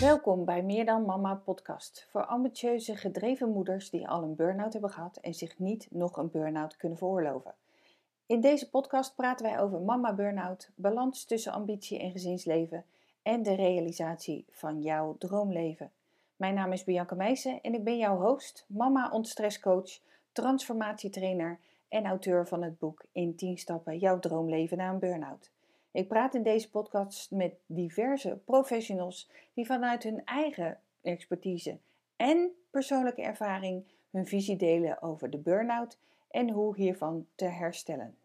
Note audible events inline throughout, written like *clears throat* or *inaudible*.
Welkom bij Meer dan Mama podcast voor ambitieuze, gedreven moeders die al een burn-out hebben gehad en zich niet nog een burn-out kunnen veroorloven. In deze podcast praten wij over mama burn-out, balans tussen ambitie en gezinsleven en de realisatie van jouw droomleven. Mijn naam is Bianca Meijsen en ik ben jouw host, mama ontstresscoach, transformatietrainer en auteur van het boek In 10 stappen jouw droomleven na een burn-out. Ik praat in deze podcast met diverse professionals die vanuit hun eigen expertise en persoonlijke ervaring hun visie delen over de burn-out en hoe hiervan te herstellen.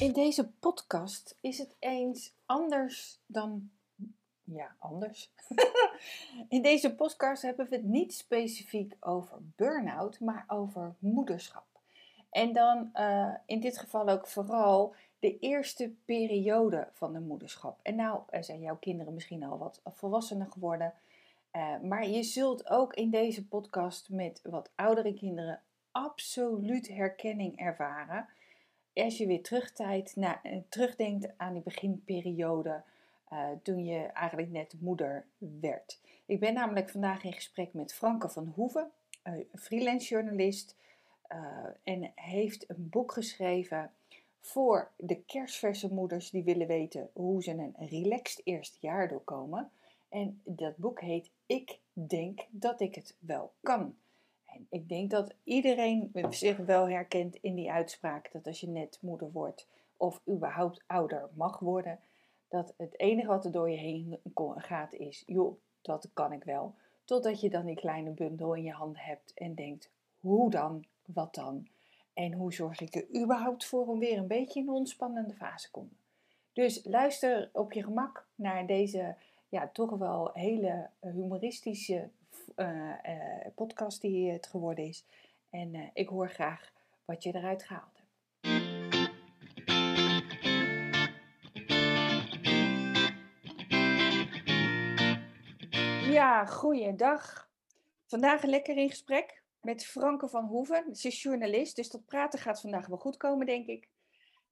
In deze podcast is het eens anders dan ja, anders. *laughs* In deze podcast hebben we het niet specifiek over burn-out, maar over moederschap. En dan uh, in dit geval ook vooral de eerste periode van de moederschap. En nou zijn jouw kinderen misschien al wat volwassener geworden. Uh, maar je zult ook in deze podcast met wat oudere kinderen absoluut herkenning ervaren. Als je weer terugtijd naar, terugdenkt aan die beginperiode uh, toen je eigenlijk net moeder werd. Ik ben namelijk vandaag in gesprek met Franke van Hoeven, een freelance journalist, uh, en heeft een boek geschreven voor de kerstverse moeders die willen weten hoe ze een relaxed eerste jaar doorkomen. En dat boek heet Ik denk dat ik het wel kan. En ik denk dat iedereen zich wel herkent in die uitspraak dat als je net moeder wordt of überhaupt ouder mag worden, dat het enige wat er door je heen gaat is, joh, dat kan ik wel. Totdat je dan die kleine bundel in je hand hebt en denkt, hoe dan, wat dan? En hoe zorg ik er überhaupt voor om weer een beetje in een ontspannende fase te komen? Dus luister op je gemak naar deze ja, toch wel hele humoristische uh, uh, podcast die het geworden is. En uh, ik hoor graag wat je eruit gehaalt Ja, goeiedag. Vandaag lekker in gesprek met Franke van Hoeven. Ze is journalist, dus dat praten gaat vandaag wel goed komen, denk ik.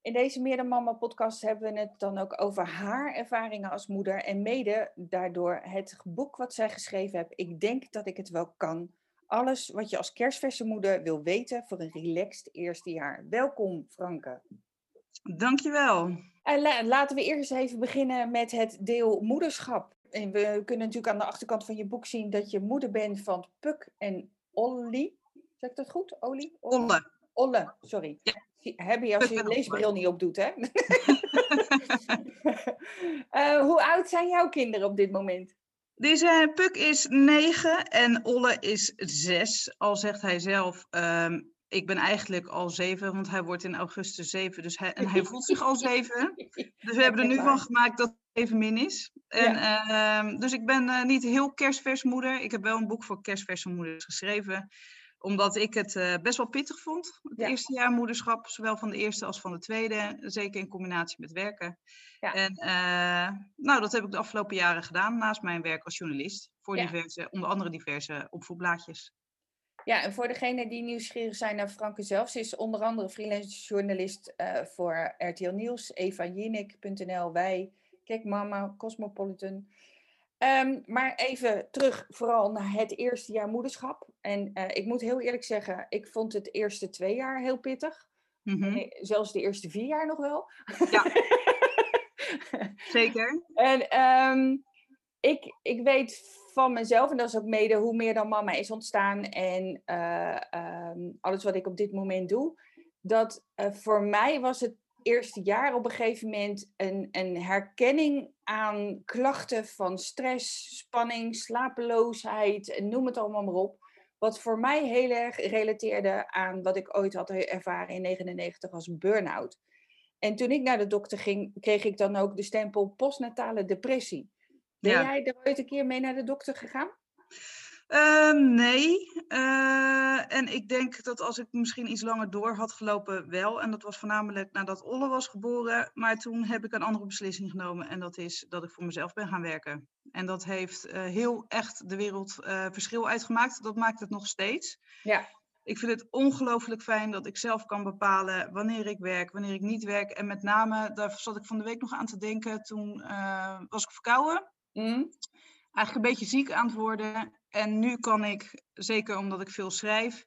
In deze Meer dan Mama podcast hebben we het dan ook over haar ervaringen als moeder. En mede daardoor het boek wat zij geschreven heeft. Ik denk dat ik het wel kan. Alles wat je als kerstverse moeder wil weten voor een relaxed eerste jaar. Welkom, Franke. Dankjewel. En laten we eerst even beginnen met het deel moederschap. En we kunnen natuurlijk aan de achterkant van je boek zien dat je moeder bent van Puk en Olly. Zeg ik dat goed? Olly? Olle. Olle, sorry. Ja. Heb je als je je leesbril niet opdoet, hè? uh, *laughs* hoe oud zijn jouw kinderen op dit moment? Deze Puk is negen en Olle is zes. Al zegt hij zelf, um, ik ben eigenlijk al zeven, want hij wordt in augustus zeven. Dus hij, en hij voelt zich al zeven. *laughs* Dus we hebben er nu van gemaakt dat het even min is. En, ja. uh, dus ik ben uh, niet heel kerstvers moeder. Ik heb wel een boek voor kerstverse moeders geschreven. Omdat ik het uh, best wel pittig vond. Het ja. eerste jaar moederschap, zowel van de eerste als van de tweede. Zeker in combinatie met werken. Ja. En uh, nou, dat heb ik de afgelopen jaren gedaan naast mijn werk als journalist. Voor diverse, onder andere diverse opvoedblaadjes. Ja, en voor degenen die nieuwsgierig zijn naar Franke zelf, ze is onder andere freelance journalist voor RTL Nieuws, evajinek.nl, wij, Kijk Mama, Cosmopolitan. Um, maar even terug vooral naar het eerste jaar moederschap. En uh, ik moet heel eerlijk zeggen, ik vond het eerste twee jaar heel pittig. Mm -hmm. nee, zelfs de eerste vier jaar nog wel. Ja, *laughs* zeker. En um, ik, ik weet van mezelf, en dat is ook mede hoe meer dan mama is ontstaan en uh, um, alles wat ik op dit moment doe, dat uh, voor mij was het eerste jaar op een gegeven moment een, een herkenning aan klachten van stress, spanning, slapeloosheid, noem het allemaal maar op. Wat voor mij heel erg relateerde aan wat ik ooit had ervaren in 99 als burn-out. En toen ik naar de dokter ging, kreeg ik dan ook de stempel postnatale depressie. Ben ja. jij er ooit een keer mee naar de dokter gegaan? Uh, nee. Uh, en ik denk dat als ik misschien iets langer door had gelopen, wel. En dat was voornamelijk nadat Olle was geboren. Maar toen heb ik een andere beslissing genomen. En dat is dat ik voor mezelf ben gaan werken. En dat heeft uh, heel echt de wereld uh, verschil uitgemaakt. Dat maakt het nog steeds. Ja. Ik vind het ongelooflijk fijn dat ik zelf kan bepalen wanneer ik werk, wanneer ik niet werk. En met name, daar zat ik van de week nog aan te denken, toen was ik verkouden. Mm. Eigenlijk een beetje ziek aan het worden. En nu kan ik, zeker omdat ik veel schrijf,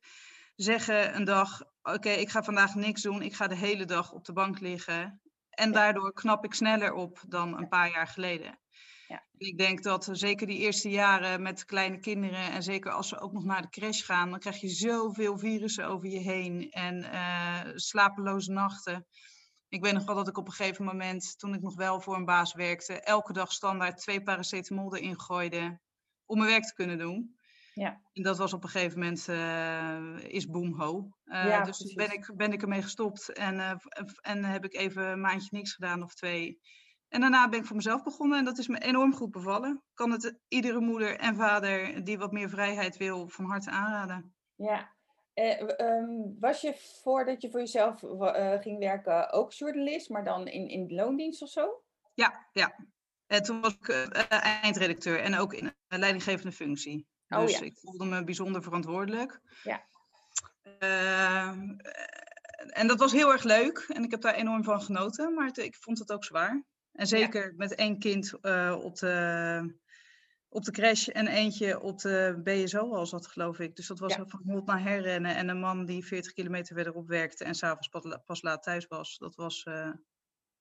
zeggen een dag: Oké, ik ga vandaag niks doen. Ik ga de hele dag op de bank liggen. En daardoor knap ik sneller op dan een paar jaar geleden. Ja. Ik denk dat zeker die eerste jaren met kleine kinderen en zeker als ze ook nog naar de crash gaan, dan krijg je zoveel virussen over je heen en uh, slapeloze nachten. Ik weet nog wel dat ik op een gegeven moment, toen ik nog wel voor een baas werkte, elke dag standaard twee paracetamol erin gooide om mijn werk te kunnen doen. Ja. En dat was op een gegeven moment, uh, is boomho. Uh, ja, dus ben ik, ben ik ermee gestopt en, uh, en heb ik even een maandje niks gedaan of twee. En daarna ben ik voor mezelf begonnen en dat is me enorm goed bevallen. Kan het iedere moeder en vader die wat meer vrijheid wil van harte aanraden. Ja. Um, was je voordat je voor jezelf ging werken ook journalist, maar dan in, in de loondienst of zo? Ja, ja. En toen was ik eindredacteur en ook in een leidinggevende functie. Oh, dus ja. ik voelde me bijzonder verantwoordelijk. Ja. Uh, en dat was heel erg leuk en ik heb daar enorm van genoten, maar het, ik vond het ook zwaar. En zeker met één kind op, de, op de crash en eentje op de BSO was dat, geloof ik. Dus dat was ja. van hond naar herrennen en een man die 40 kilometer verderop werkte en s'avonds pas, pas laat thuis was. Dat was, uh,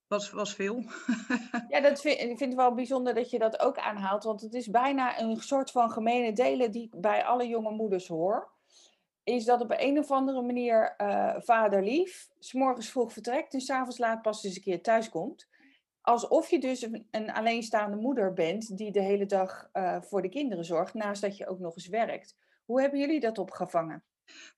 was, was veel. *laughs* ja, dat vind, ik vind het wel bijzonder dat je dat ook aanhaalt. Want het is bijna een soort van gemene delen die ik bij alle jonge moeders hoor. Is dat op een of andere manier uh, vader lief, s'morgens vroeg vertrekt en s'avonds laat pas eens een keer thuis komt. Alsof je dus een, een alleenstaande moeder bent die de hele dag uh, voor de kinderen zorgt, naast dat je ook nog eens werkt. Hoe hebben jullie dat opgevangen?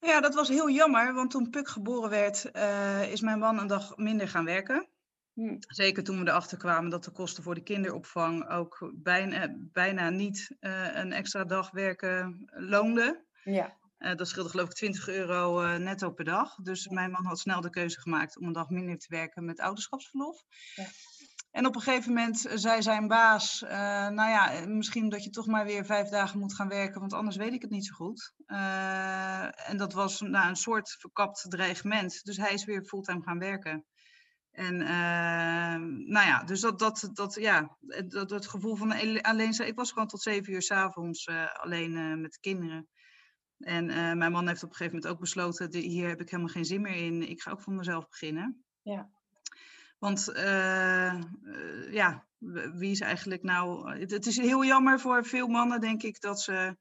Ja, dat was heel jammer, want toen Puk geboren werd, uh, is mijn man een dag minder gaan werken. Hm. Zeker toen we erachter kwamen dat de kosten voor de kinderopvang ook bijna, bijna niet uh, een extra dag werken loonden. Ja. Uh, dat scheelde geloof ik 20 euro uh, netto per dag. Dus mijn man had snel de keuze gemaakt om een dag minder te werken met ouderschapsverlof. Ja. En op een gegeven moment zei zijn baas, uh, nou ja, misschien dat je toch maar weer vijf dagen moet gaan werken, want anders weet ik het niet zo goed. en dat was nou, een soort verkapt dreigement. Dus hij is weer fulltime gaan werken. En nou ja, dus dat, dat, dat, ja, dat, het gevoel van alleen. Ik was gewoon tot zeven uur s'avonds alleen met de kinderen. En mijn man heeft op een gegeven moment ook besloten: hier heb ik helemaal geen zin meer in. Ik ga ook voor mezelf beginnen. Ja. Want ja, wie is eigenlijk nou. Het, het is heel jammer voor veel mannen, denk ik, dat ze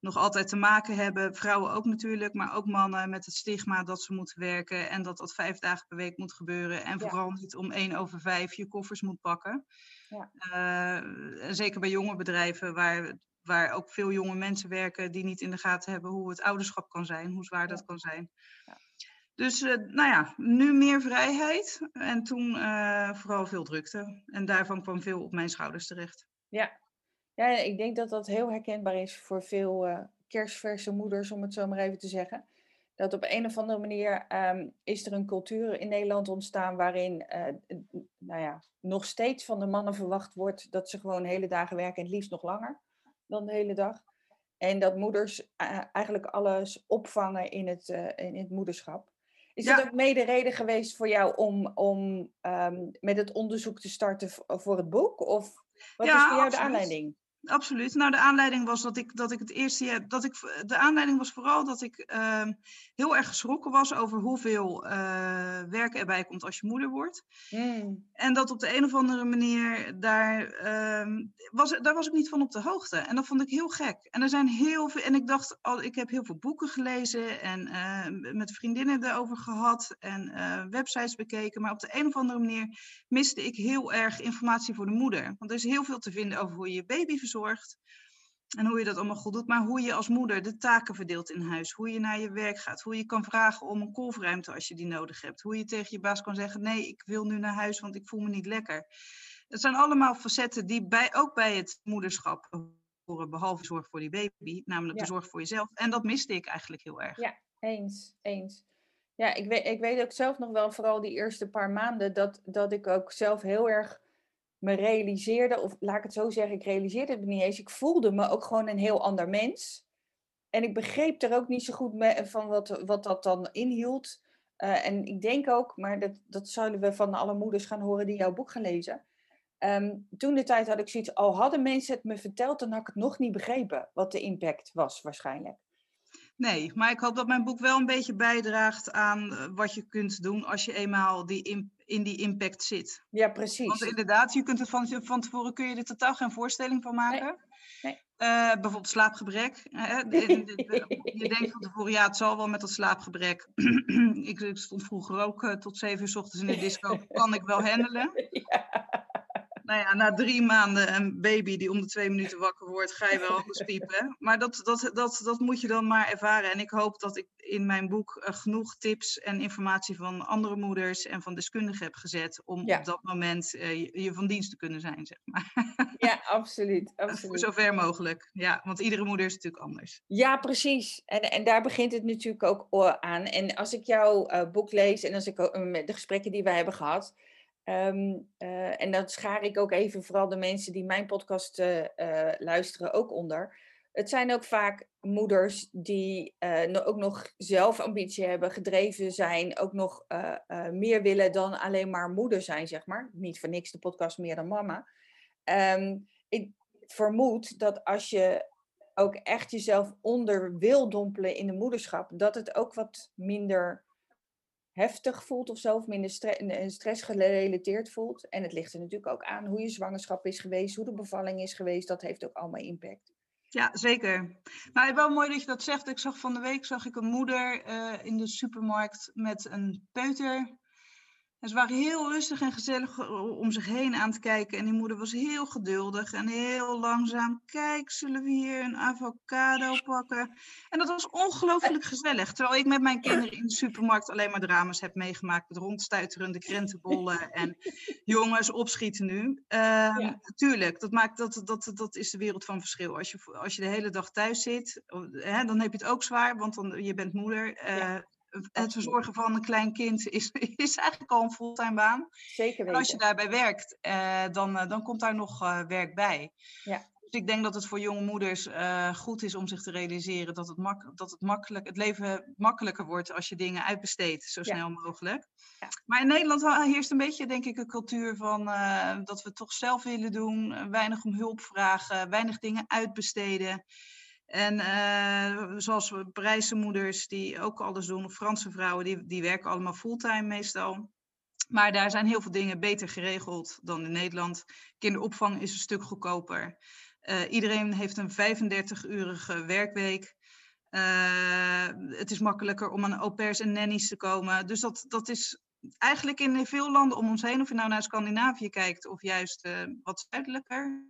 nog altijd te maken hebben, vrouwen ook natuurlijk, maar ook mannen met het stigma dat ze moeten werken en dat dat vijf dagen per week moet gebeuren. En vooral niet om één over vijf je koffers moet pakken. Ja. Uh, zeker bij jonge bedrijven waar, waar ook veel jonge mensen werken die niet in de gaten hebben hoe het ouderschap kan zijn, hoe zwaar dat kan zijn. Ja. Dus uh, nou ja, nu meer vrijheid en toen uh, vooral veel drukte. En daarvan kwam veel op mijn schouders terecht. Ja, ja, ik denk dat dat heel herkenbaar is voor veel uh, kerstverse moeders, om het zo maar even te zeggen. Dat op een of andere manier um, is er een cultuur in Nederland ontstaan waarin nou ja, nog steeds van de mannen verwacht wordt dat ze gewoon hele dagen werken en het liefst nog langer dan de hele dag. En dat moeders eigenlijk alles opvangen in het, in het moederschap. Is ja. dat ook mede reden geweest voor jou om, om um, met het onderzoek te starten voor het boek? Of wat ja, is voor jou de aanleiding? Absoluut. Nou, de aanleiding was dat ik, dat ik het eerste jaar. Dat ik, de aanleiding was vooral dat ik uh, heel erg geschrokken was over hoeveel uh, werk erbij komt als je moeder wordt. Mm. En dat op de een of andere manier daar, uh, was, daar was ik niet van op de hoogte. En dat vond ik heel gek. En er zijn heel veel. En ik dacht, al, ik heb heel veel boeken gelezen en uh, met vriendinnen erover gehad en uh, websites bekeken. Maar op de een of andere manier miste ik heel erg informatie voor de moeder. Want er is heel veel te vinden over hoe je je baby verzorgt en hoe je dat allemaal goed doet, maar hoe je als moeder de taken verdeelt in huis. Hoe je naar je werk gaat. Hoe je kan vragen om een kolfruimte als je die nodig hebt. Hoe je tegen je baas kan zeggen: Nee, ik wil nu naar huis, want ik voel me niet lekker. Het zijn allemaal facetten die bij, ook bij het moederschap horen, behalve zorg voor die baby, namelijk de zorg voor jezelf. En dat miste ik eigenlijk heel erg. Ja, eens, eens. Ja, ik weet, ik weet ook zelf nog wel, vooral die eerste paar maanden, dat, dat ik ook zelf heel erg me realiseerde, of laat ik het zo zeggen, ik realiseerde het niet eens. Ik voelde me ook gewoon een heel ander mens. En ik begreep er ook niet zo goed me- van wat, wat dat dan inhield. Eh, en ik denk ook, maar dat, dat zullen we van alle moeders gaan horen die jouw boek gaan lezen. Ehm, toen de tijd had ik zoiets, al hadden mensen het me verteld, dan had ik het nog niet begrepen wat de impact was waarschijnlijk. Nee, maar ik hoop dat mijn boek wel een beetje bijdraagt aan eh, wat je kunt doen als je eenmaal die im- in die impact zit. Ja, precies. Want inderdaad, je kunt het van, van tevoren kun je er totaal geen voorstelling van maken. nee. Eh, bijvoorbeeld slaapgebrek. *laughs* je denkt van tevoren, ja, het zal wel met dat slaapgebrek. *clears throat* ik, stond vroeger ook eh, tot zeven uur 's ochtends in de disco. *laughs* kan ik wel handelen? Nou ja, na drie maanden een baby die om de twee minuten wakker wordt, ga je wel *laughs* anders piepen. Maar dat, dat, dat, dat moet je dan maar ervaren. En ik hoop dat ik in mijn boek eh, genoeg tips en informatie van andere moeders en van deskundigen heb gezet om Ja. op dat moment eh, je, je van dienst te kunnen zijn, zeg maar. *laughs* Ja, absoluut. Voor absoluut. zover mogelijk. Ja, want iedere moeder is natuurlijk anders. Ja, precies. En, en daar begint het natuurlijk ook aan. En als ik jouw eh, boek lees en als ik met de gesprekken die wij hebben gehad. Ehm, eh, en dat schaar ik ook even vooral de mensen die mijn podcast eh, eh, luisteren ook onder. Het zijn ook vaak moeders die ook nog zelf ambitie hebben, gedreven zijn, ook nog meer willen dan alleen maar moeder zijn, zeg maar. Niet voor niks de podcast meer dan mama. Ehm, ik vermoed dat als je ook echt jezelf onder wil dompelen in de moederschap, dat het ook wat minder heftig voelt of zo, of minder stre eh, stressgerelateerd voelt. En het ligt er natuurlijk ook aan hoe je zwangerschap is geweest, hoe de bevalling is geweest. Dat heeft ook allemaal impact. Ja, zeker. Maar wel mooi dat je dat zegt. Ik zag van de week zag ik een moeder eh, in de supermarkt met een peuter. En ze waren heel rustig en gezellig eh, om zich heen aan te kijken. En die moeder was heel geduldig en heel langzaam. Kijk, zullen we hier een avocado pakken? En dat was ongelooflijk gezellig. Terwijl ik met mijn kinderen in de supermarkt alleen maar drama's heb meegemaakt. Met rondstuiterende krentenbollen *laughs* en jongens, opschieten nu. Ehm, Ja. Tuurlijk, dat, maakt, dat, dat, dat is de wereld van verschil. Als je, als je de hele dag thuis zit, hè, dan heb je het ook zwaar, want dan, je bent moeder. Ja, Eh, het verzorgen van een klein kind is, *laughs* is eigenlijk al een fulltime baan. Zeker En als je weten. daarbij werkt, eh, dan, eh, dan komt daar nog eh, werk bij. Ja. Dus ik denk dat het voor jonge moeders goed is om zich te realiseren dat het, mak dat het, makkelijk, het leven makkelijker wordt als je dingen uitbesteedt, zo Ja. snel mogelijk. Ja. Maar in Nederland heerst een beetje, denk ik, een cultuur van dat we het toch zelf willen doen, weinig om hulp vragen, weinig dingen uitbesteden. En eh, zoals Parijse moeders die ook alles doen, of Franse vrouwen, die, die werken allemaal fulltime meestal. Maar daar zijn heel veel dingen beter geregeld dan in Nederland. Kinderopvang is een stuk goedkoper. Eh, iedereen heeft een 35-urige werkweek. Eh, het is makkelijker om aan au pairs en nannies te komen. Dus dat, dat is eigenlijk in veel landen om ons heen, of je nou naar Scandinavië kijkt of juist wat zuidelijker,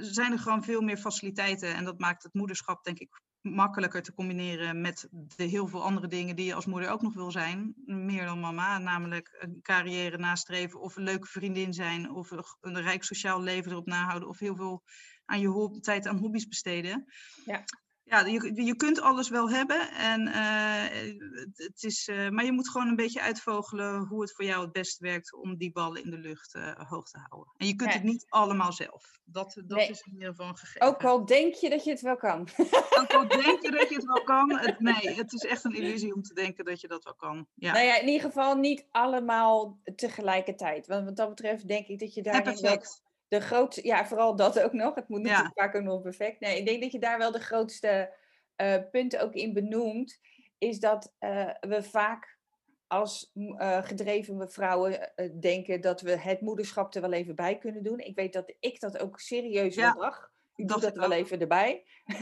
zijn er gewoon veel meer faciliteiten. En dat maakt het moederschap, denk ik, makkelijker te combineren met de heel veel andere dingen die je als moeder ook nog wil zijn. Meer dan mama, namelijk een carrière nastreven of een leuke vriendin zijn of een- rijk sociaal leven erop nahouden of heel veel aan je tijd aan hobby's besteden. Ja. Ja, je, je kunt alles wel hebben, en, eh, het, het is, eh, maar je moet gewoon een beetje uitvogelen hoe het voor jou het beste werkt om die ballen in de lucht eh, hoog te houden. En je kunt Ja. het niet allemaal zelf. Dat, dat Nee. is in ieder geval een gegeven. Ook al denk je dat je het wel kan. *laughs* Ook al denk je dat je het wel kan. Het, nee, het is echt een illusie om te denken dat je dat wel kan. Ja. Nou ja, in ieder geval niet allemaal tegelijkertijd. Want wat dat betreft denk ik dat je wel perfect. De grootste... Ja, vooral dat ook nog. Het moet Ja. natuurlijk vaak ook nog perfect. Nee, ik denk dat je daar wel de grootste eh, punten ook in benoemt. Is dat eh, we vaak als eh, gedreven vrouwen denken dat we het moederschap er wel even bij kunnen doen. Ik weet dat ik dat ook serieus Ja, wel dacht. Ik doe dat wel ook. even erbij. *laughs*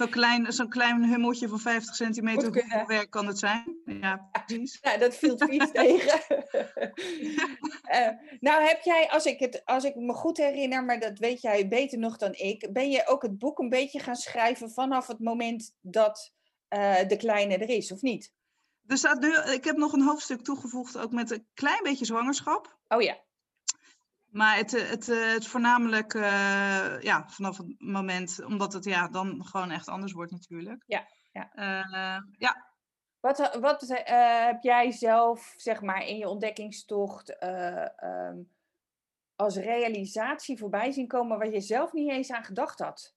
Zo'n klein, zo'n klein hummeltje van 50 centimeter, hoeveel werk kan het zijn? Ja, precies. Nou, dat viel vies *laughs* tegen. *laughs* Eh, nou, heb jij, als ik, het, als ik me goed herinner, maar dat weet jij beter nog dan ik, ben je ook het boek een beetje gaan schrijven vanaf het moment dat eh, de kleine er is, of niet? Er staat nu, ik heb nog een hoofdstuk toegevoegd, ook met een klein beetje zwangerschap. Oh ja, Maar het, eh, het, eh, het voornamelijk eh, ja, vanaf het moment, omdat het ja, dan gewoon echt anders wordt natuurlijk. Ja, ja. Ja, Wat, wat heb jij zelf, zeg maar, in je ontdekkingstocht eh, ehm, als realisatie voorbij zien komen waar je zelf niet eens aan gedacht had?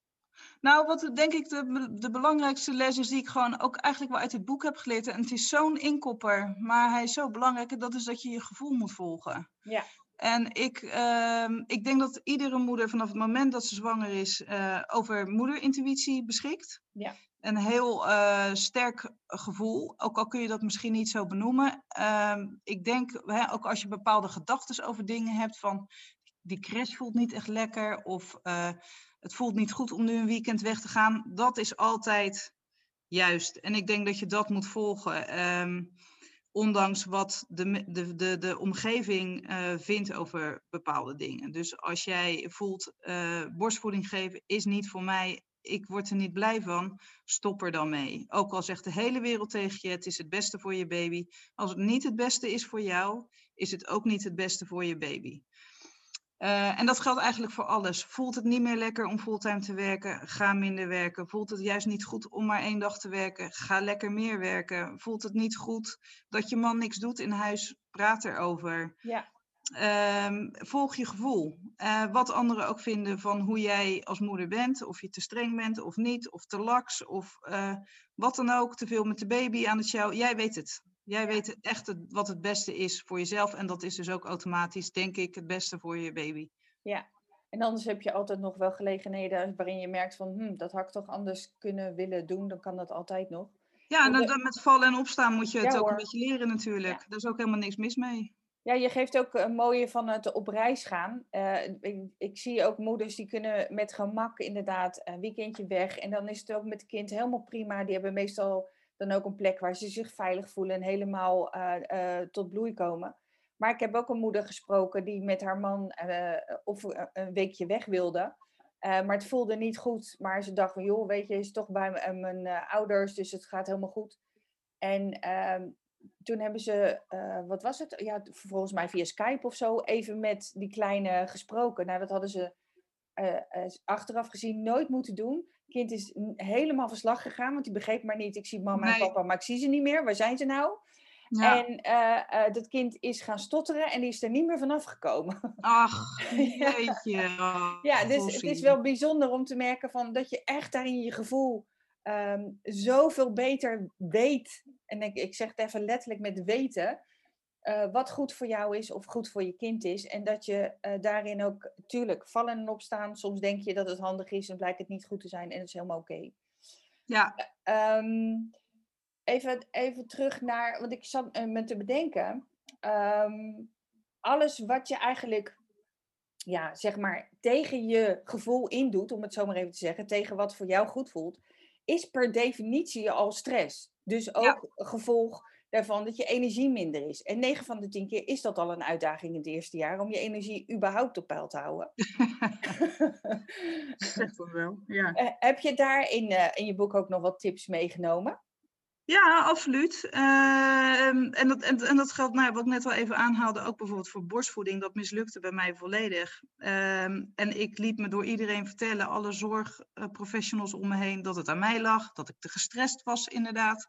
Nou, wat denk ik de, de belangrijkste les is die ik gewoon ook eigenlijk wel uit dit boek heb geleerd. En het is zo'n inkopper, maar hij is zo belangrijk. En dat is dat je je gevoel moet volgen. Ja. En ik, ehm, ik denk dat iedere moeder vanaf het moment dat ze zwanger is uh, over moederintuïtie beschikt. Ja. Een heel uh, sterk gevoel, ook al kun je dat misschien niet zo benoemen. Ehm, ik denk, hè, ook als je bepaalde gedachten over dingen hebt van die crash voelt niet echt lekker of uh, het voelt niet goed om nu een weekend weg te gaan, dat is altijd juist. En ik denk dat je dat moet volgen. Um, ondanks wat de, de, de, de omgeving uh, vindt over bepaalde dingen. Dus als jij voelt, uh, borstvoeding geven is niet voor mij, ik word er niet blij van, stop er dan mee. Ook al zegt de hele wereld tegen je, het is het beste voor je baby. Als het niet het beste is voor jou, is het ook niet het beste voor je baby. Uh, en dat geldt eigenlijk voor alles. Voelt het niet meer lekker om fulltime te werken? Ga minder werken. Voelt het juist niet goed om maar één dag te werken? Ga lekker meer werken. Voelt het niet goed dat je man niks doet in huis? Praat erover. Ja. Uh, volg je gevoel. Uh, wat anderen ook vinden van hoe jij als moeder bent. Of je te streng bent of niet. Of te laks. Of uh, wat dan ook. Te veel met de baby aan het sjouwen. Jij weet het. Jij weet echt het, wat het beste is voor jezelf. En dat is dus ook automatisch, denk ik, het beste voor je baby. Ja, en anders heb je altijd nog wel gelegenheden waarin je merkt van, hm, dat had ik toch anders kunnen willen doen. Dan kan dat altijd nog. Ja, en dan, met vallen en opstaan moet je het ja, ook hoor. een beetje leren natuurlijk. Ja. Daar is ook helemaal niks mis mee. Ja, je geeft ook een mooie van het op reis gaan. Uh, ik, ik, zie ook moeders die kunnen met gemak inderdaad een weekendje weg. En dan is het ook met het kind helemaal prima. Die hebben meestal dan ook een plek waar ze zich veilig voelen en helemaal uh, uh, tot bloei komen. Maar ik heb ook een moeder gesproken die met haar man uh, of een weekje weg wilde. maar het voelde niet goed. Maar ze dacht van, joh, weet je, is toch bij mijn ouders, dus het gaat helemaal goed. En ehm, toen hebben ze, wat was het? Ja, volgens mij via Skype of zo, even met die kleine gesproken. Nou, dat hadden ze achteraf gezien nooit moeten doen kind is helemaal verslag gegaan, want die begreep maar niet. Ik zie mama nee. en papa, maar ik zie ze niet meer. Waar zijn ze nou? Ja. En uh, uh, dat kind is gaan stotteren en die is er niet meer vanaf gekomen. *laughs* Ach, jeetje. ja, dus het is wel bijzonder om te merken van dat je echt daarin je gevoel um, zoveel beter weet. En ik, ik zeg het even letterlijk met weten. Uh, wat goed voor jou is of goed voor je kind is. En dat je uh, daarin ook, tuurlijk, vallen en opstaan. Soms denk je dat het handig is en blijkt het niet goed te zijn en dat is helemaal oké. Okay. Ja. Uh, um, even, even terug naar, want ik zat me te bedenken. Um, alles wat je eigenlijk, ja, zeg maar, tegen je gevoel indoet, om het zo maar even te zeggen, tegen wat voor jou goed voelt, is per definitie al stress. Dus ook ja. gevolg daarvan dat je energie minder is. En 9 van de 10 keer is dat al een uitdaging in het eerste jaar om je energie überhaupt op peil te houden. *laughs* *laughs* Dat wel, ja. Uh, heb je daar in, uh, in je boek ook nog wat tips meegenomen? Ja, absoluut. Uh, en, dat, en, en dat geldt, nou, wat ik net al even aanhaalde, ook bijvoorbeeld voor borstvoeding. Dat mislukte bij mij volledig. Um, en ik liet me door iedereen vertellen, alle zorgprofessionals om me heen, dat het aan mij lag. Dat ik te gestrest was, inderdaad.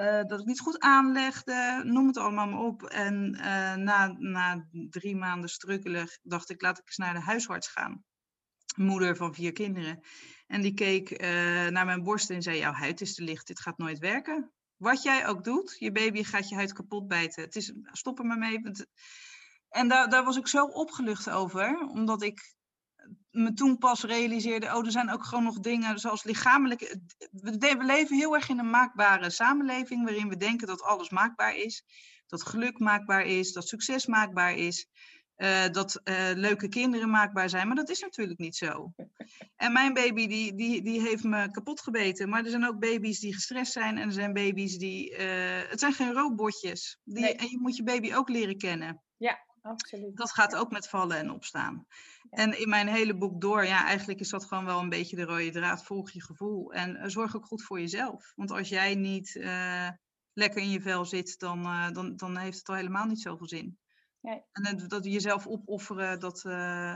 Uh, dat ik niet goed aanlegde, noem het allemaal maar op. En uh, na, na drie maanden strukkelen dacht ik, laat ik eens naar de huisarts gaan. Moeder van vier kinderen. En die keek uh, naar mijn borst en zei, jouw huid is te licht, dit gaat nooit werken. Wat jij ook doet, je baby gaat je huid kapot bijten. Het is, stop er maar mee. En daar, daar was ik zo opgelucht over, omdat ik me toen pas realiseerde, oh, er zijn ook gewoon nog dingen zoals lichamelijke. We, leven heel erg in een maakbare samenleving waarin we denken dat alles maakbaar is. Dat geluk maakbaar is, dat succes maakbaar is, uh, dat uh, leuke kinderen maakbaar zijn. Maar dat is natuurlijk niet zo. En mijn baby die, die, die heeft me kapot gebeten. Maar er zijn ook baby's die gestrest zijn en er zijn baby's die. Uh, het zijn geen robotjes. Die, nee. En je moet je baby ook leren kennen. Ja, absoluut. Dat gaat ook met vallen en opstaan. En in mijn hele boek door, ja, eigenlijk is dat gewoon wel een beetje de rode draad. Volg je gevoel en uh, zorg ook goed voor jezelf. Want als jij niet uh, lekker in je vel zit, dan, uh, dan, dan heeft het al helemaal niet zoveel zin. Nee. En dat jezelf opofferen, dat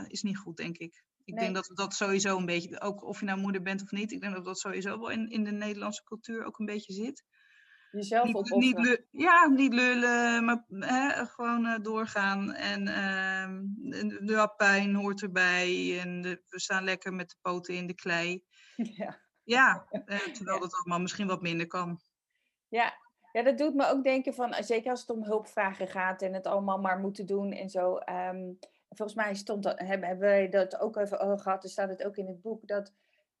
is niet goed, denk ik. Ik nee. denk dat dat sowieso een beetje, ook of je nou moeder bent of niet, ik denk dat dat sowieso wel in, in de Nederlandse cultuur ook een beetje zit. Jezelf niet, opofferen. niet ja, niet lullen, maar hè, gewoon eh, doorgaan. En ehm, de, pijn hoort erbij. En de- we staan lekker met de poten in de klei. *laughs* Ja. Ja, *laughs* eh, terwijl Ja. dat allemaal misschien wat minder kan. Ja. ja, dat doet me ook denken van, eh, zeker als het om hulpvragen gaat en het allemaal maar moeten doen en zo. ehm, volgens mij stond dat, hebben, hebben wij dat ook even gehad, er staat het ook in het boek, dat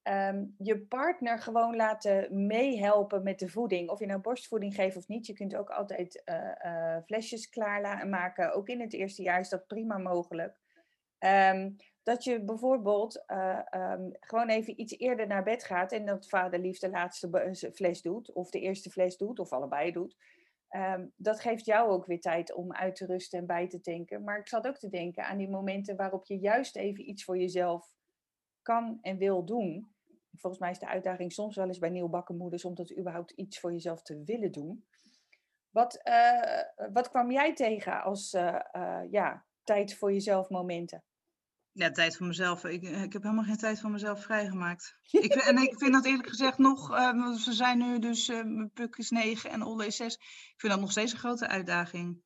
ehm, je partner gewoon laten meehelpen met de voeding. Of je nou borstvoeding geeft of niet, je kunt ook altijd eh, eh, flesjes klaarmaken. Ook in het eerste jaar is dat prima mogelijk. Ehm, dat je bijvoorbeeld eh, ehm, gewoon even iets eerder naar bed gaat en dat vader lief de laatste fles doet, of de eerste fles doet, of allebei doet. Dat geeft jou ook weer tijd om uit te rusten en bij te tanken. Maar ik zat ook te denken aan die momenten waarop je juist even iets voor jezelf kan en wil doen. Volgens mij is de uitdaging soms wel eens bij nieuwbakken moeders om dat überhaupt iets voor jezelf te willen doen. Wat, eh, wat kwam jij tegen als eh, eh, ja, tijd voor jezelf momenten? Ja, tijd voor mezelf. Ik, ik heb helemaal geen tijd voor mezelf vrijgemaakt. *laughs* Ik, en ik vind dat eerlijk gezegd nog, want ze zijn nu dus, Puk is 9 en Olle is 6. Ik vind dat nog steeds een grote uitdaging.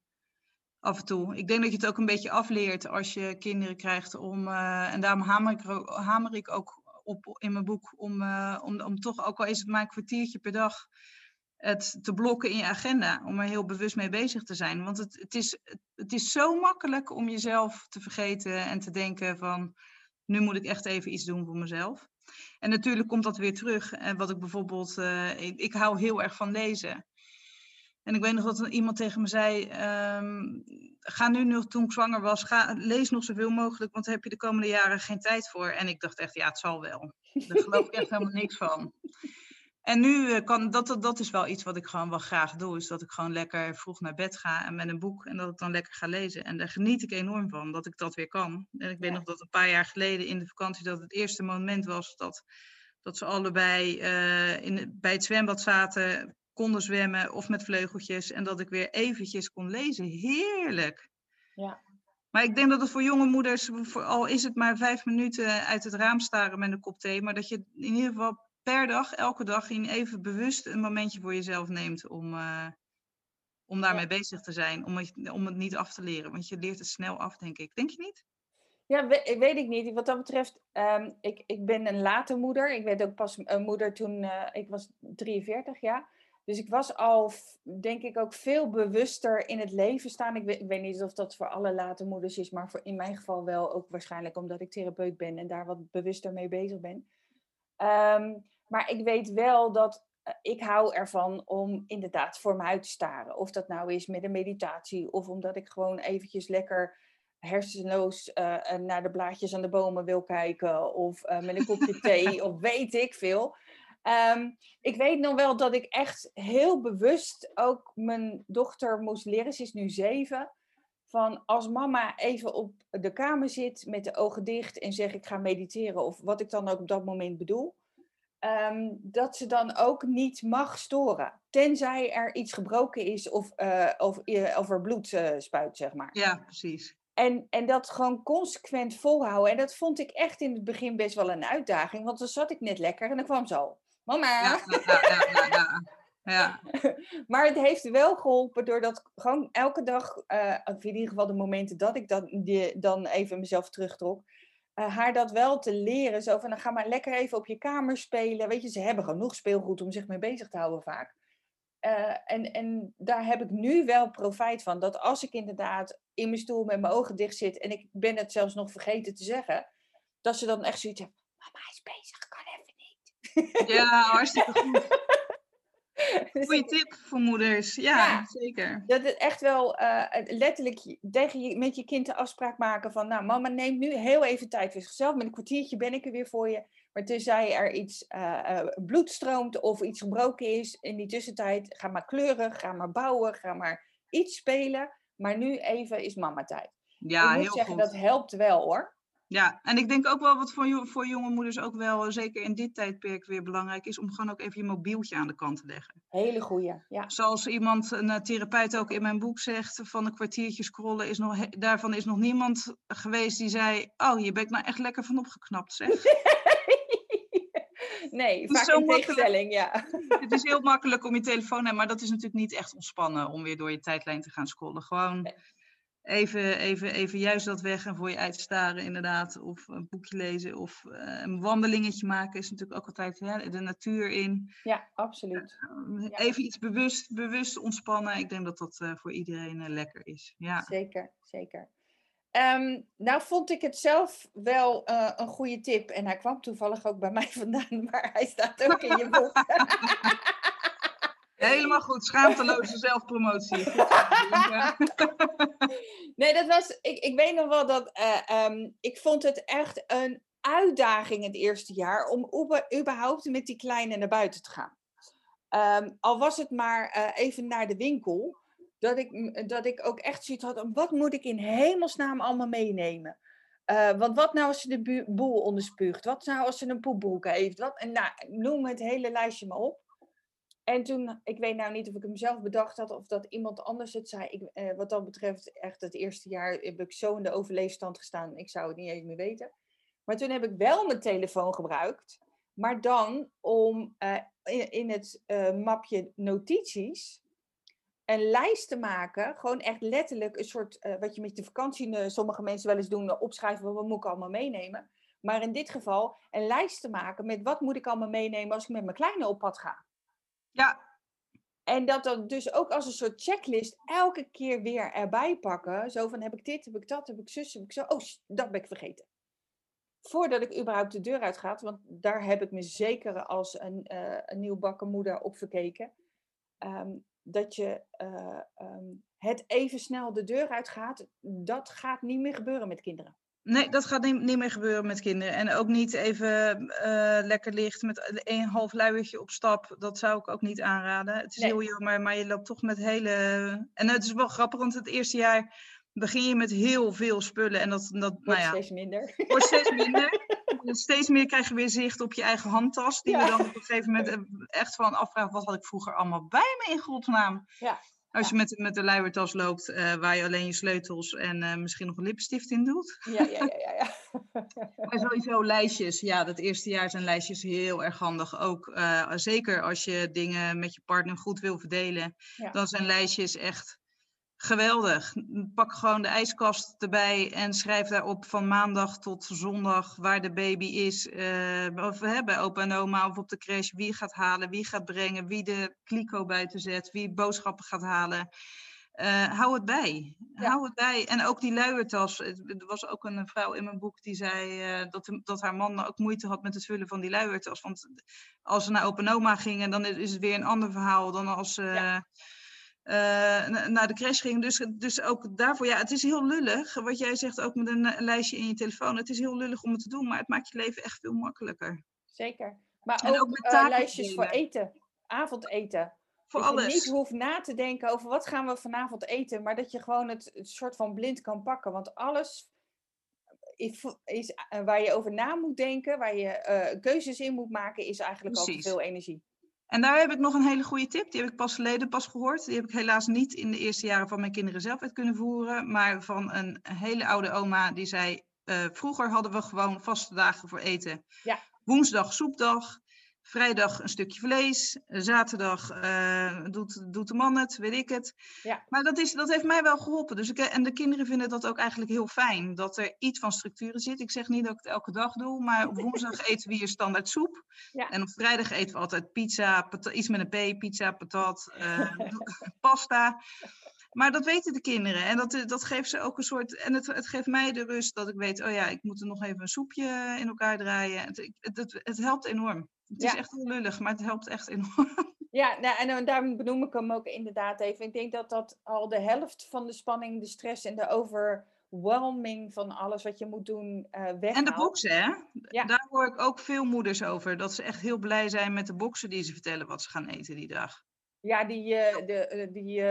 Af en toe. Ik denk dat je het ook een beetje afleert als je kinderen krijgt om, en daarom hamer ik, er hamer ik ook op in mijn boek, om, eh, om, om toch, ook al is het maar een kwartiertje per dag, het te blokken in je agenda. Om er heel bewust mee bezig te zijn. Want het, het, is, het is zo makkelijk om jezelf te vergeten en te denken van, nu moet ik echt even iets doen voor mezelf. En natuurlijk komt dat weer terug. En wat ik bijvoorbeeld, eh, ik hou heel erg van lezen. En ik weet nog dat iemand tegen me zei, ehm, ga nu nog, toen ik zwanger was, ga, lees nog zoveel mogelijk, want daar heb je de komende jaren geen tijd voor. En ik dacht echt, ja, het zal wel. Daar geloof ik echt helemaal niks van. En nu eh, kan, dat, dat, is wel iets wat ik gewoon wel graag doe, is dat ik gewoon lekker vroeg naar bed ga en met een boek en dat ik dan lekker ga lezen. En daar geniet ik enorm van, dat ik dat weer kan. En ik weet Ja. nog dat een paar jaar geleden in de vakantie dat het eerste moment was dat, dat ze allebei eh, in, bij het zwembad zaten, konden zwemmen of met vleugeltjes en dat ik weer eventjes kon lezen. Heerlijk! Ja. Maar ik denk dat het voor jonge moeders, voor, al is het maar vijf minuten uit het raam staren met een kop thee, maar dat je in ieder geval per dag, elke dag, in even bewust een momentje voor jezelf neemt om, eh, om daarmee bezig te zijn, om het, om het niet af te leren. Want je leert het snel af, denk ik. Denk je niet? Ja, we- weet ik niet. Wat dat betreft, ehm, ik, ik ben een late moeder. Ik werd ook pas een moeder toen eh, ik was 43 jaar. Dus ik was al, denk ik, ook veel bewuster in het leven staan. Ik weet, ik weet niet of dat voor alle late moeders is, maar voor in mijn geval wel ook waarschijnlijk omdat ik therapeut ben en daar wat bewuster mee bezig ben. Ehm, maar ik weet wel dat eh, ik hou ervan om inderdaad voor me uit te staren. Of dat nou is met een meditatie of omdat ik gewoon eventjes lekker hersenloos eh, eh, naar de blaadjes aan de bomen wil kijken of met een kopje *laughs* thee of weet ik veel. Ehm, ik weet nog wel dat ik echt heel bewust ook mijn dochter moest leren, ze is nu zeven, van als mama even op de kamer zit met de ogen dicht en zeg ik ga mediteren of wat ik dan ook op dat moment bedoel, ehm, dat ze dan ook niet mag storen. Tenzij er iets gebroken is of, eh, of, of er bloed eh, spuit, zeg maar. Ja, precies. En, en dat gewoon consequent volhouden. En dat vond ik echt in het begin best wel een uitdaging. Want dan zat ik net lekker en dan kwam ze al. Mama! Ja, ja, ja, ja, ja. ja. *laughs* Maar het heeft wel geholpen doordat gewoon elke dag, eh, of in ieder geval de momenten dat ik dan, die, dan even mezelf terugtrok, eh, haar dat wel te leren. Zo van, dan ga maar lekker even op je kamer spelen. Weet je, ze hebben genoeg speelgoed om zich mee bezig te houden vaak. Eh, en, en daar heb ik nu wel profijt van. Dat als ik inderdaad in mijn stoel met mijn ogen dicht zit en ik ben het zelfs nog vergeten te zeggen, dat ze dan echt zoiets hebben. Mama is bezig. Ja *laughs* hartstikke goed. *laughs* Dus Goeie tip voor moeders. Ja, Ja. zeker. Dat het echt wel eh, letterlijk tegen je, met je kind de afspraak maken van, nou mama neemt nu heel even tijd voor zichzelf. Met een kwartiertje ben ik er weer voor je. Maar tenzij er iets eh, eh, bloed stroomt of iets gebroken is in die tussentijd, ga maar kleuren, ga maar bouwen, ga maar iets spelen. Maar nu even is mama tijd. Ja, ik moet heel zeggen, goed. dat helpt wel hoor. Ja, en ik denk ook wel wat voor, voor jonge moeders ook wel, eh, zeker in dit tijdperk, weer belangrijk is om gewoon ook even je mobieltje aan de kant te leggen. Hele goeie, ja. Zoals iemand, een eh, therapeut ook in mijn boek zegt, van een kwartiertje scrollen, is nog, daarvan is nog niemand geweest die zei, oh, je bent nou echt lekker van opgeknapt, zeg. *laughs* Nee, vaak makkelijk. tegenstelling, ja. *laughs* Het is heel makkelijk om je telefoon te hebben, maar dat is natuurlijk niet echt ontspannen om weer door je tijdlijn te gaan scrollen. Gewoon Nee. Even, even, even juist dat weg en voor je uitstaren inderdaad. Of een boekje lezen of eh, een wandelingetje maken is natuurlijk ook altijd de natuur in. Ja, absoluut. Ja. Even iets bewust, bewust ontspannen. Ik denk dat dat eh, voor iedereen eh, lekker is. Ja. Zeker, zeker. Ehm, nou vond ik het zelf wel eh, een goede tip. En hij kwam toevallig ook bij mij *laughs* vandaan, maar hij staat ook in je boek. *laughs* Helemaal goed, schaamteloze zelfpromotie. *laughs* Nee, dat was. Ik, ik weet nog wel dat. eh, ehm, ik vond het echt een uitdaging het eerste jaar om überhaupt met die kleine naar buiten te gaan. Ehm, al was het maar eh, even naar de winkel. Dat ik, dat ik ook echt zoiets had. Wat moet ik in hemelsnaam allemaal meenemen? Eh, want wat nou als ze de boel onderspuugt? Wat nou als ze een poepbroek heeft? Wat, en nou, noem het hele lijstje maar op. En toen, ik weet nou niet of ik hem zelf bedacht had of dat iemand anders het zei. Ik, eh, wat dat betreft, echt het eerste jaar heb ik zo in de overleefstand gestaan. Ik zou het niet eens meer weten. Maar toen heb ik wel mijn telefoon gebruikt. Maar dan om eh, in, het eh, mapje notities een lijst te maken. Gewoon echt letterlijk een soort, eh, wat je met de vakantie, eh, sommige mensen wel eens doen, eh, opschrijven wat moet ik allemaal meenemen. Maar in dit geval een lijst te maken met wat moet ik allemaal meenemen als ik met mijn kleine op pad ga. Ja, En dat dan dus ook als een soort checklist elke keer weer erbij pakken. Zo van heb ik dit, heb ik dat, heb ik zus, heb ik zo. Oh, dat ben ik vergeten. Voordat ik überhaupt de deur uitga, want daar heb ik me zeker als een, eh een nieuwbakken moeder op verkeken. ehm, dat je eh, ehm, het even snel de deur uitgaat, dat gaat niet meer gebeuren met kinderen. Nee, dat gaat niet, niet meer gebeuren met kinderen. En ook niet even eh, lekker licht met een half luiertje op stap. Dat zou ik ook niet aanraden. Het is Nee. heel jammer, maar je loopt toch met hele... En het is wel grappig, want het eerste jaar begin je met heel veel spullen. En dat, dat Wordt nou ja, steeds minder. wordt steeds *laughs* minder. Steeds meer krijg je weer zicht op je eigen handtas. Die Ja. we dan op een gegeven moment eh, echt van afvragen, wat had ik vroeger allemaal bij me in godsnaam? Ja. Als je met, met de luiertas loopt, eh, waar je alleen je sleutels en eh, misschien nog een lipstift in doet. Ja, ja, ja, ja. ja. *laughs* Maar sowieso lijstjes. Ja, dat eerste jaar zijn lijstjes heel erg handig. Ook eh, zeker als je dingen met je partner goed wil verdelen. Ja. Dan zijn lijstjes echt geweldig. Pak gewoon de ijskast erbij en schrijf daarop van maandag tot zondag waar de baby is. eh, of hè, bij opa en oma of op de crash. Wie gaat halen, wie gaat brengen, wie de kliko buiten zet, wie boodschappen gaat halen. Eh, hou het bij. Ja. Hou het bij. En ook die luiertas. Er was ook een vrouw in mijn boek die zei eh, dat, dat haar man ook moeite had met het vullen van die luiertas. Want als ze naar opa en oma gingen, dan is het weer een ander verhaal dan als ze Ja. Na- naar de crash gingen. Dus, dus ook daarvoor, ja, het is heel lullig. Wat jij zegt ook met een, eh, lijstje in je telefoon. Het is heel lullig om het te doen, maar het maakt je leven echt veel makkelijker. Zeker. Maar En ook, ook met eh, lijstjes voor eten. Avondeten. Voor dat je alles. niet hoeft na te denken over wat gaan we vanavond eten, maar dat je gewoon het, het soort van blind kan pakken. Want alles is, is, waar je over na moet denken, waar je keuzes in moet maken, is eigenlijk al te veel energie. En daar heb ik nog een hele goede tip. Die heb ik pas geleden pas gehoord. Die heb ik helaas niet in de eerste jaren van mijn kinderen zelf uit kunnen voeren. Maar van een hele oude oma die zei... eh, vroeger hadden we gewoon vaste dagen voor eten. Ja. Woensdag soepdag. Vrijdag een stukje vlees. Zaterdag eh, doet, doet de man het, weet ik het. Ja. Maar dat, is, dat heeft mij wel geholpen. Dus ik, en de kinderen vinden dat ook eigenlijk heel fijn. Dat er iets van structuur in zit. Ik zeg niet dat ik het elke dag doe. Maar op woensdag *laughs* eten we hier standaard soep. Ja. En op vrijdag eten we altijd pizza, iets met een P, pizza, patat, *laughs* eh, *laughs* pasta. Maar dat weten de kinderen. En dat, dat geeft ze ook een soort. En het, het geeft mij de rust dat ik weet, oh ja, ik moet er nog even een soepje in elkaar draaien. Het, het, het helpt enorm. Het is echt heel lullig, maar het helpt echt enorm. *laughs* Ja, nou, en daarom benoem ik hem ook inderdaad even. Ik denk dat dat al de helft van de spanning, de stress en de overwhelming van alles wat je moet doen eh weghaalt. En de boxen, hè? Ja. Daar hoor ik ook veel moeders over. Dat ze echt heel blij zijn met de boxen die ze vertellen wat ze gaan eten die dag. Ja, die, eh, de, eh, die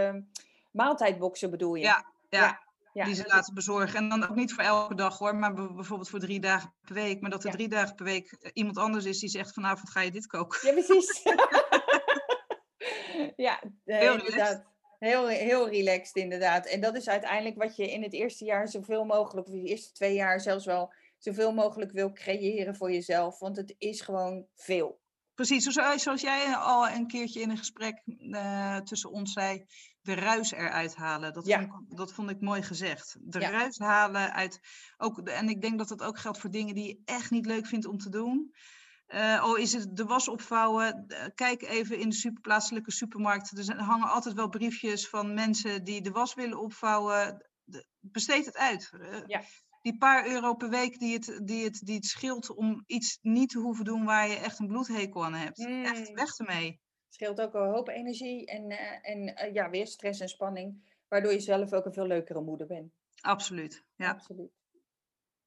maaltijdboxen bedoel je? Ja, ja. ja, die ze laten bezorgen. En dan ook niet voor elke dag hoor, maar bijvoorbeeld voor drie dagen per week. Maar dat er Ja. drie dagen per week eh, iemand anders is die zegt vanavond ga je dit koken. Ja, precies. *laughs* ja, eh, Heel inderdaad. Heel, heel relaxed, inderdaad. En dat is uiteindelijk wat je in het eerste jaar zoveel mogelijk, of de eerste twee jaar zelfs wel, zoveel mogelijk wil creëren voor jezelf. Want het is gewoon veel. Precies, zoals, zoals jij al een keertje in een gesprek uh, tussen ons zei, de ruis eruit halen. Dat, vond, ik, dat vond ik mooi gezegd. De ruis halen uit, ook, en ik denk dat dat ook geldt voor dingen die je echt niet leuk vindt om te doen. Uh, al is het de was opvouwen, kijk even in de super, plaatselijke supermarkt. Er hangen altijd wel briefjes van mensen die de was willen opvouwen. besteed het uit. Ja die paar euro per week die het, die, het, die het scheelt om iets niet te hoeven doen waar je echt een bloedhekel aan hebt. Echt, mm. weg ermee. Scheelt ook een hoop energie en, uh, en uh, ja, weer stress en spanning, waardoor je zelf ook een veel leukere moeder bent. Absoluut, ja. Absoluut.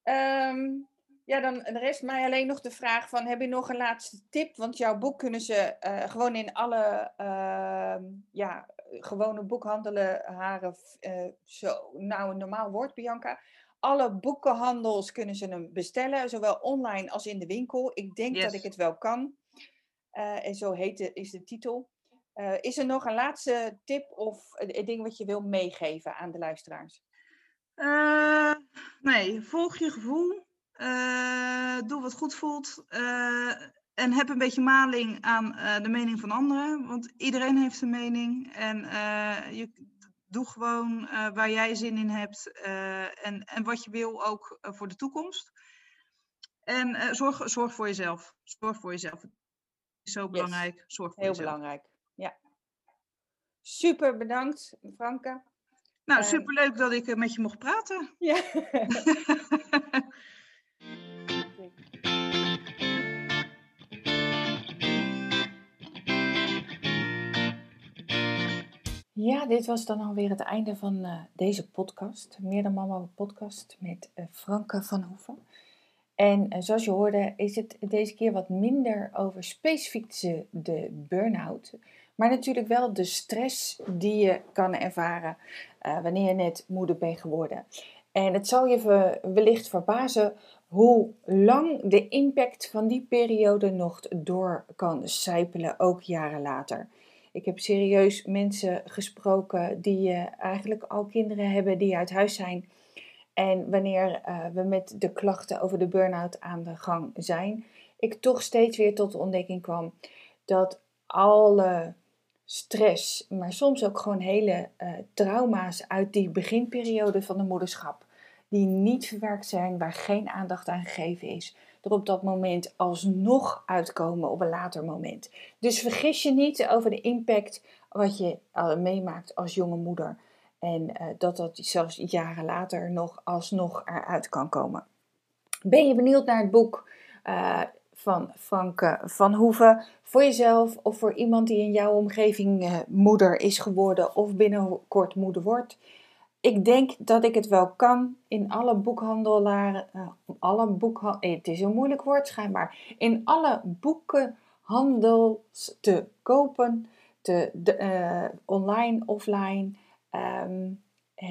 Um, ja, dan rest mij alleen nog de vraag van, heb je nog een laatste tip? Want jouw boek kunnen ze uh, gewoon in alle uh, ja, gewone boekhandelen haren, zo, nou een normaal woord Bianca, alle boekenhandels kunnen ze hem bestellen, zowel online als in de winkel. Ik denk dat ik het wel kan. Uh, en zo heet is de titel. Uh, is er nog een laatste tip of een ding wat je wil meegeven aan de luisteraars? Uh, nee, volg je gevoel. doe wat goed voelt. en heb een beetje maling aan de mening van anderen. Want iedereen heeft een mening. En je, doe gewoon waar jij zin in hebt en, en wat je wil ook voor de toekomst. En zorg, zorg voor jezelf. Zorg voor jezelf. Zo belangrijk. Yes. Zorg voor Heel jezelf. belangrijk, ja. Super bedankt, Franke. Nou, superleuk dat ik met je mocht praten. *laughs* Ja. *laughs* Ja, dit was dan alweer het einde van uh, deze podcast. Meer dan Mama podcast met uh, Franke van Hoeven. En uh, zoals je hoorde is het deze keer wat minder over specifiek de, burn-out. Maar natuurlijk wel de stress die je kan ervaren wanneer je net moeder bent geworden. En het zal je wellicht verbazen hoe lang de impact van die periode nog door kan sijpelen, ook jaren later. Ik heb serieus mensen gesproken die uh, eigenlijk al kinderen hebben die uit huis zijn. En wanneer uh, we met de klachten over de burn-out aan de gang zijn, ik toch steeds weer tot de ontdekking kwam dat alle stress, maar soms ook gewoon hele uh, trauma's uit die beginperiode van de moederschap, die niet verwerkt zijn, waar geen aandacht aan gegeven is, er op dat moment alsnog uitkomen op een later moment. Dus vergis je niet over de impact wat je uh, meemaakt als jonge moeder. En uh, dat dat zelfs jaren later nog alsnog eruit kan komen. Ben je benieuwd naar het boek uh, van Frank van Hoeven voor jezelf of voor iemand die in jouw omgeving moeder is geworden of binnenkort moeder wordt? ik denk dat ik het wel kan in alle boekhandelaren, alle boekhandel, eh, het is een moeilijk woord schijnbaar, in alle boekenhandels te kopen, te, online, offline, um,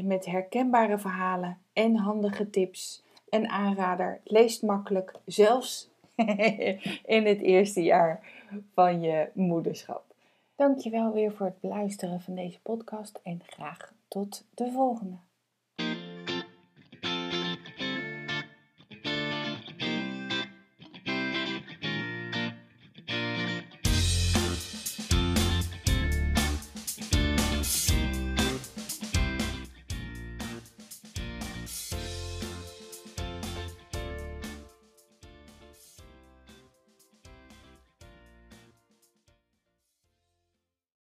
met herkenbare verhalen en handige tips en aanrader. Leest makkelijk, zelfs *laughs* in het eerste jaar van je moederschap. Dankjewel weer voor het beluisteren van deze podcast en graag tot de volgende.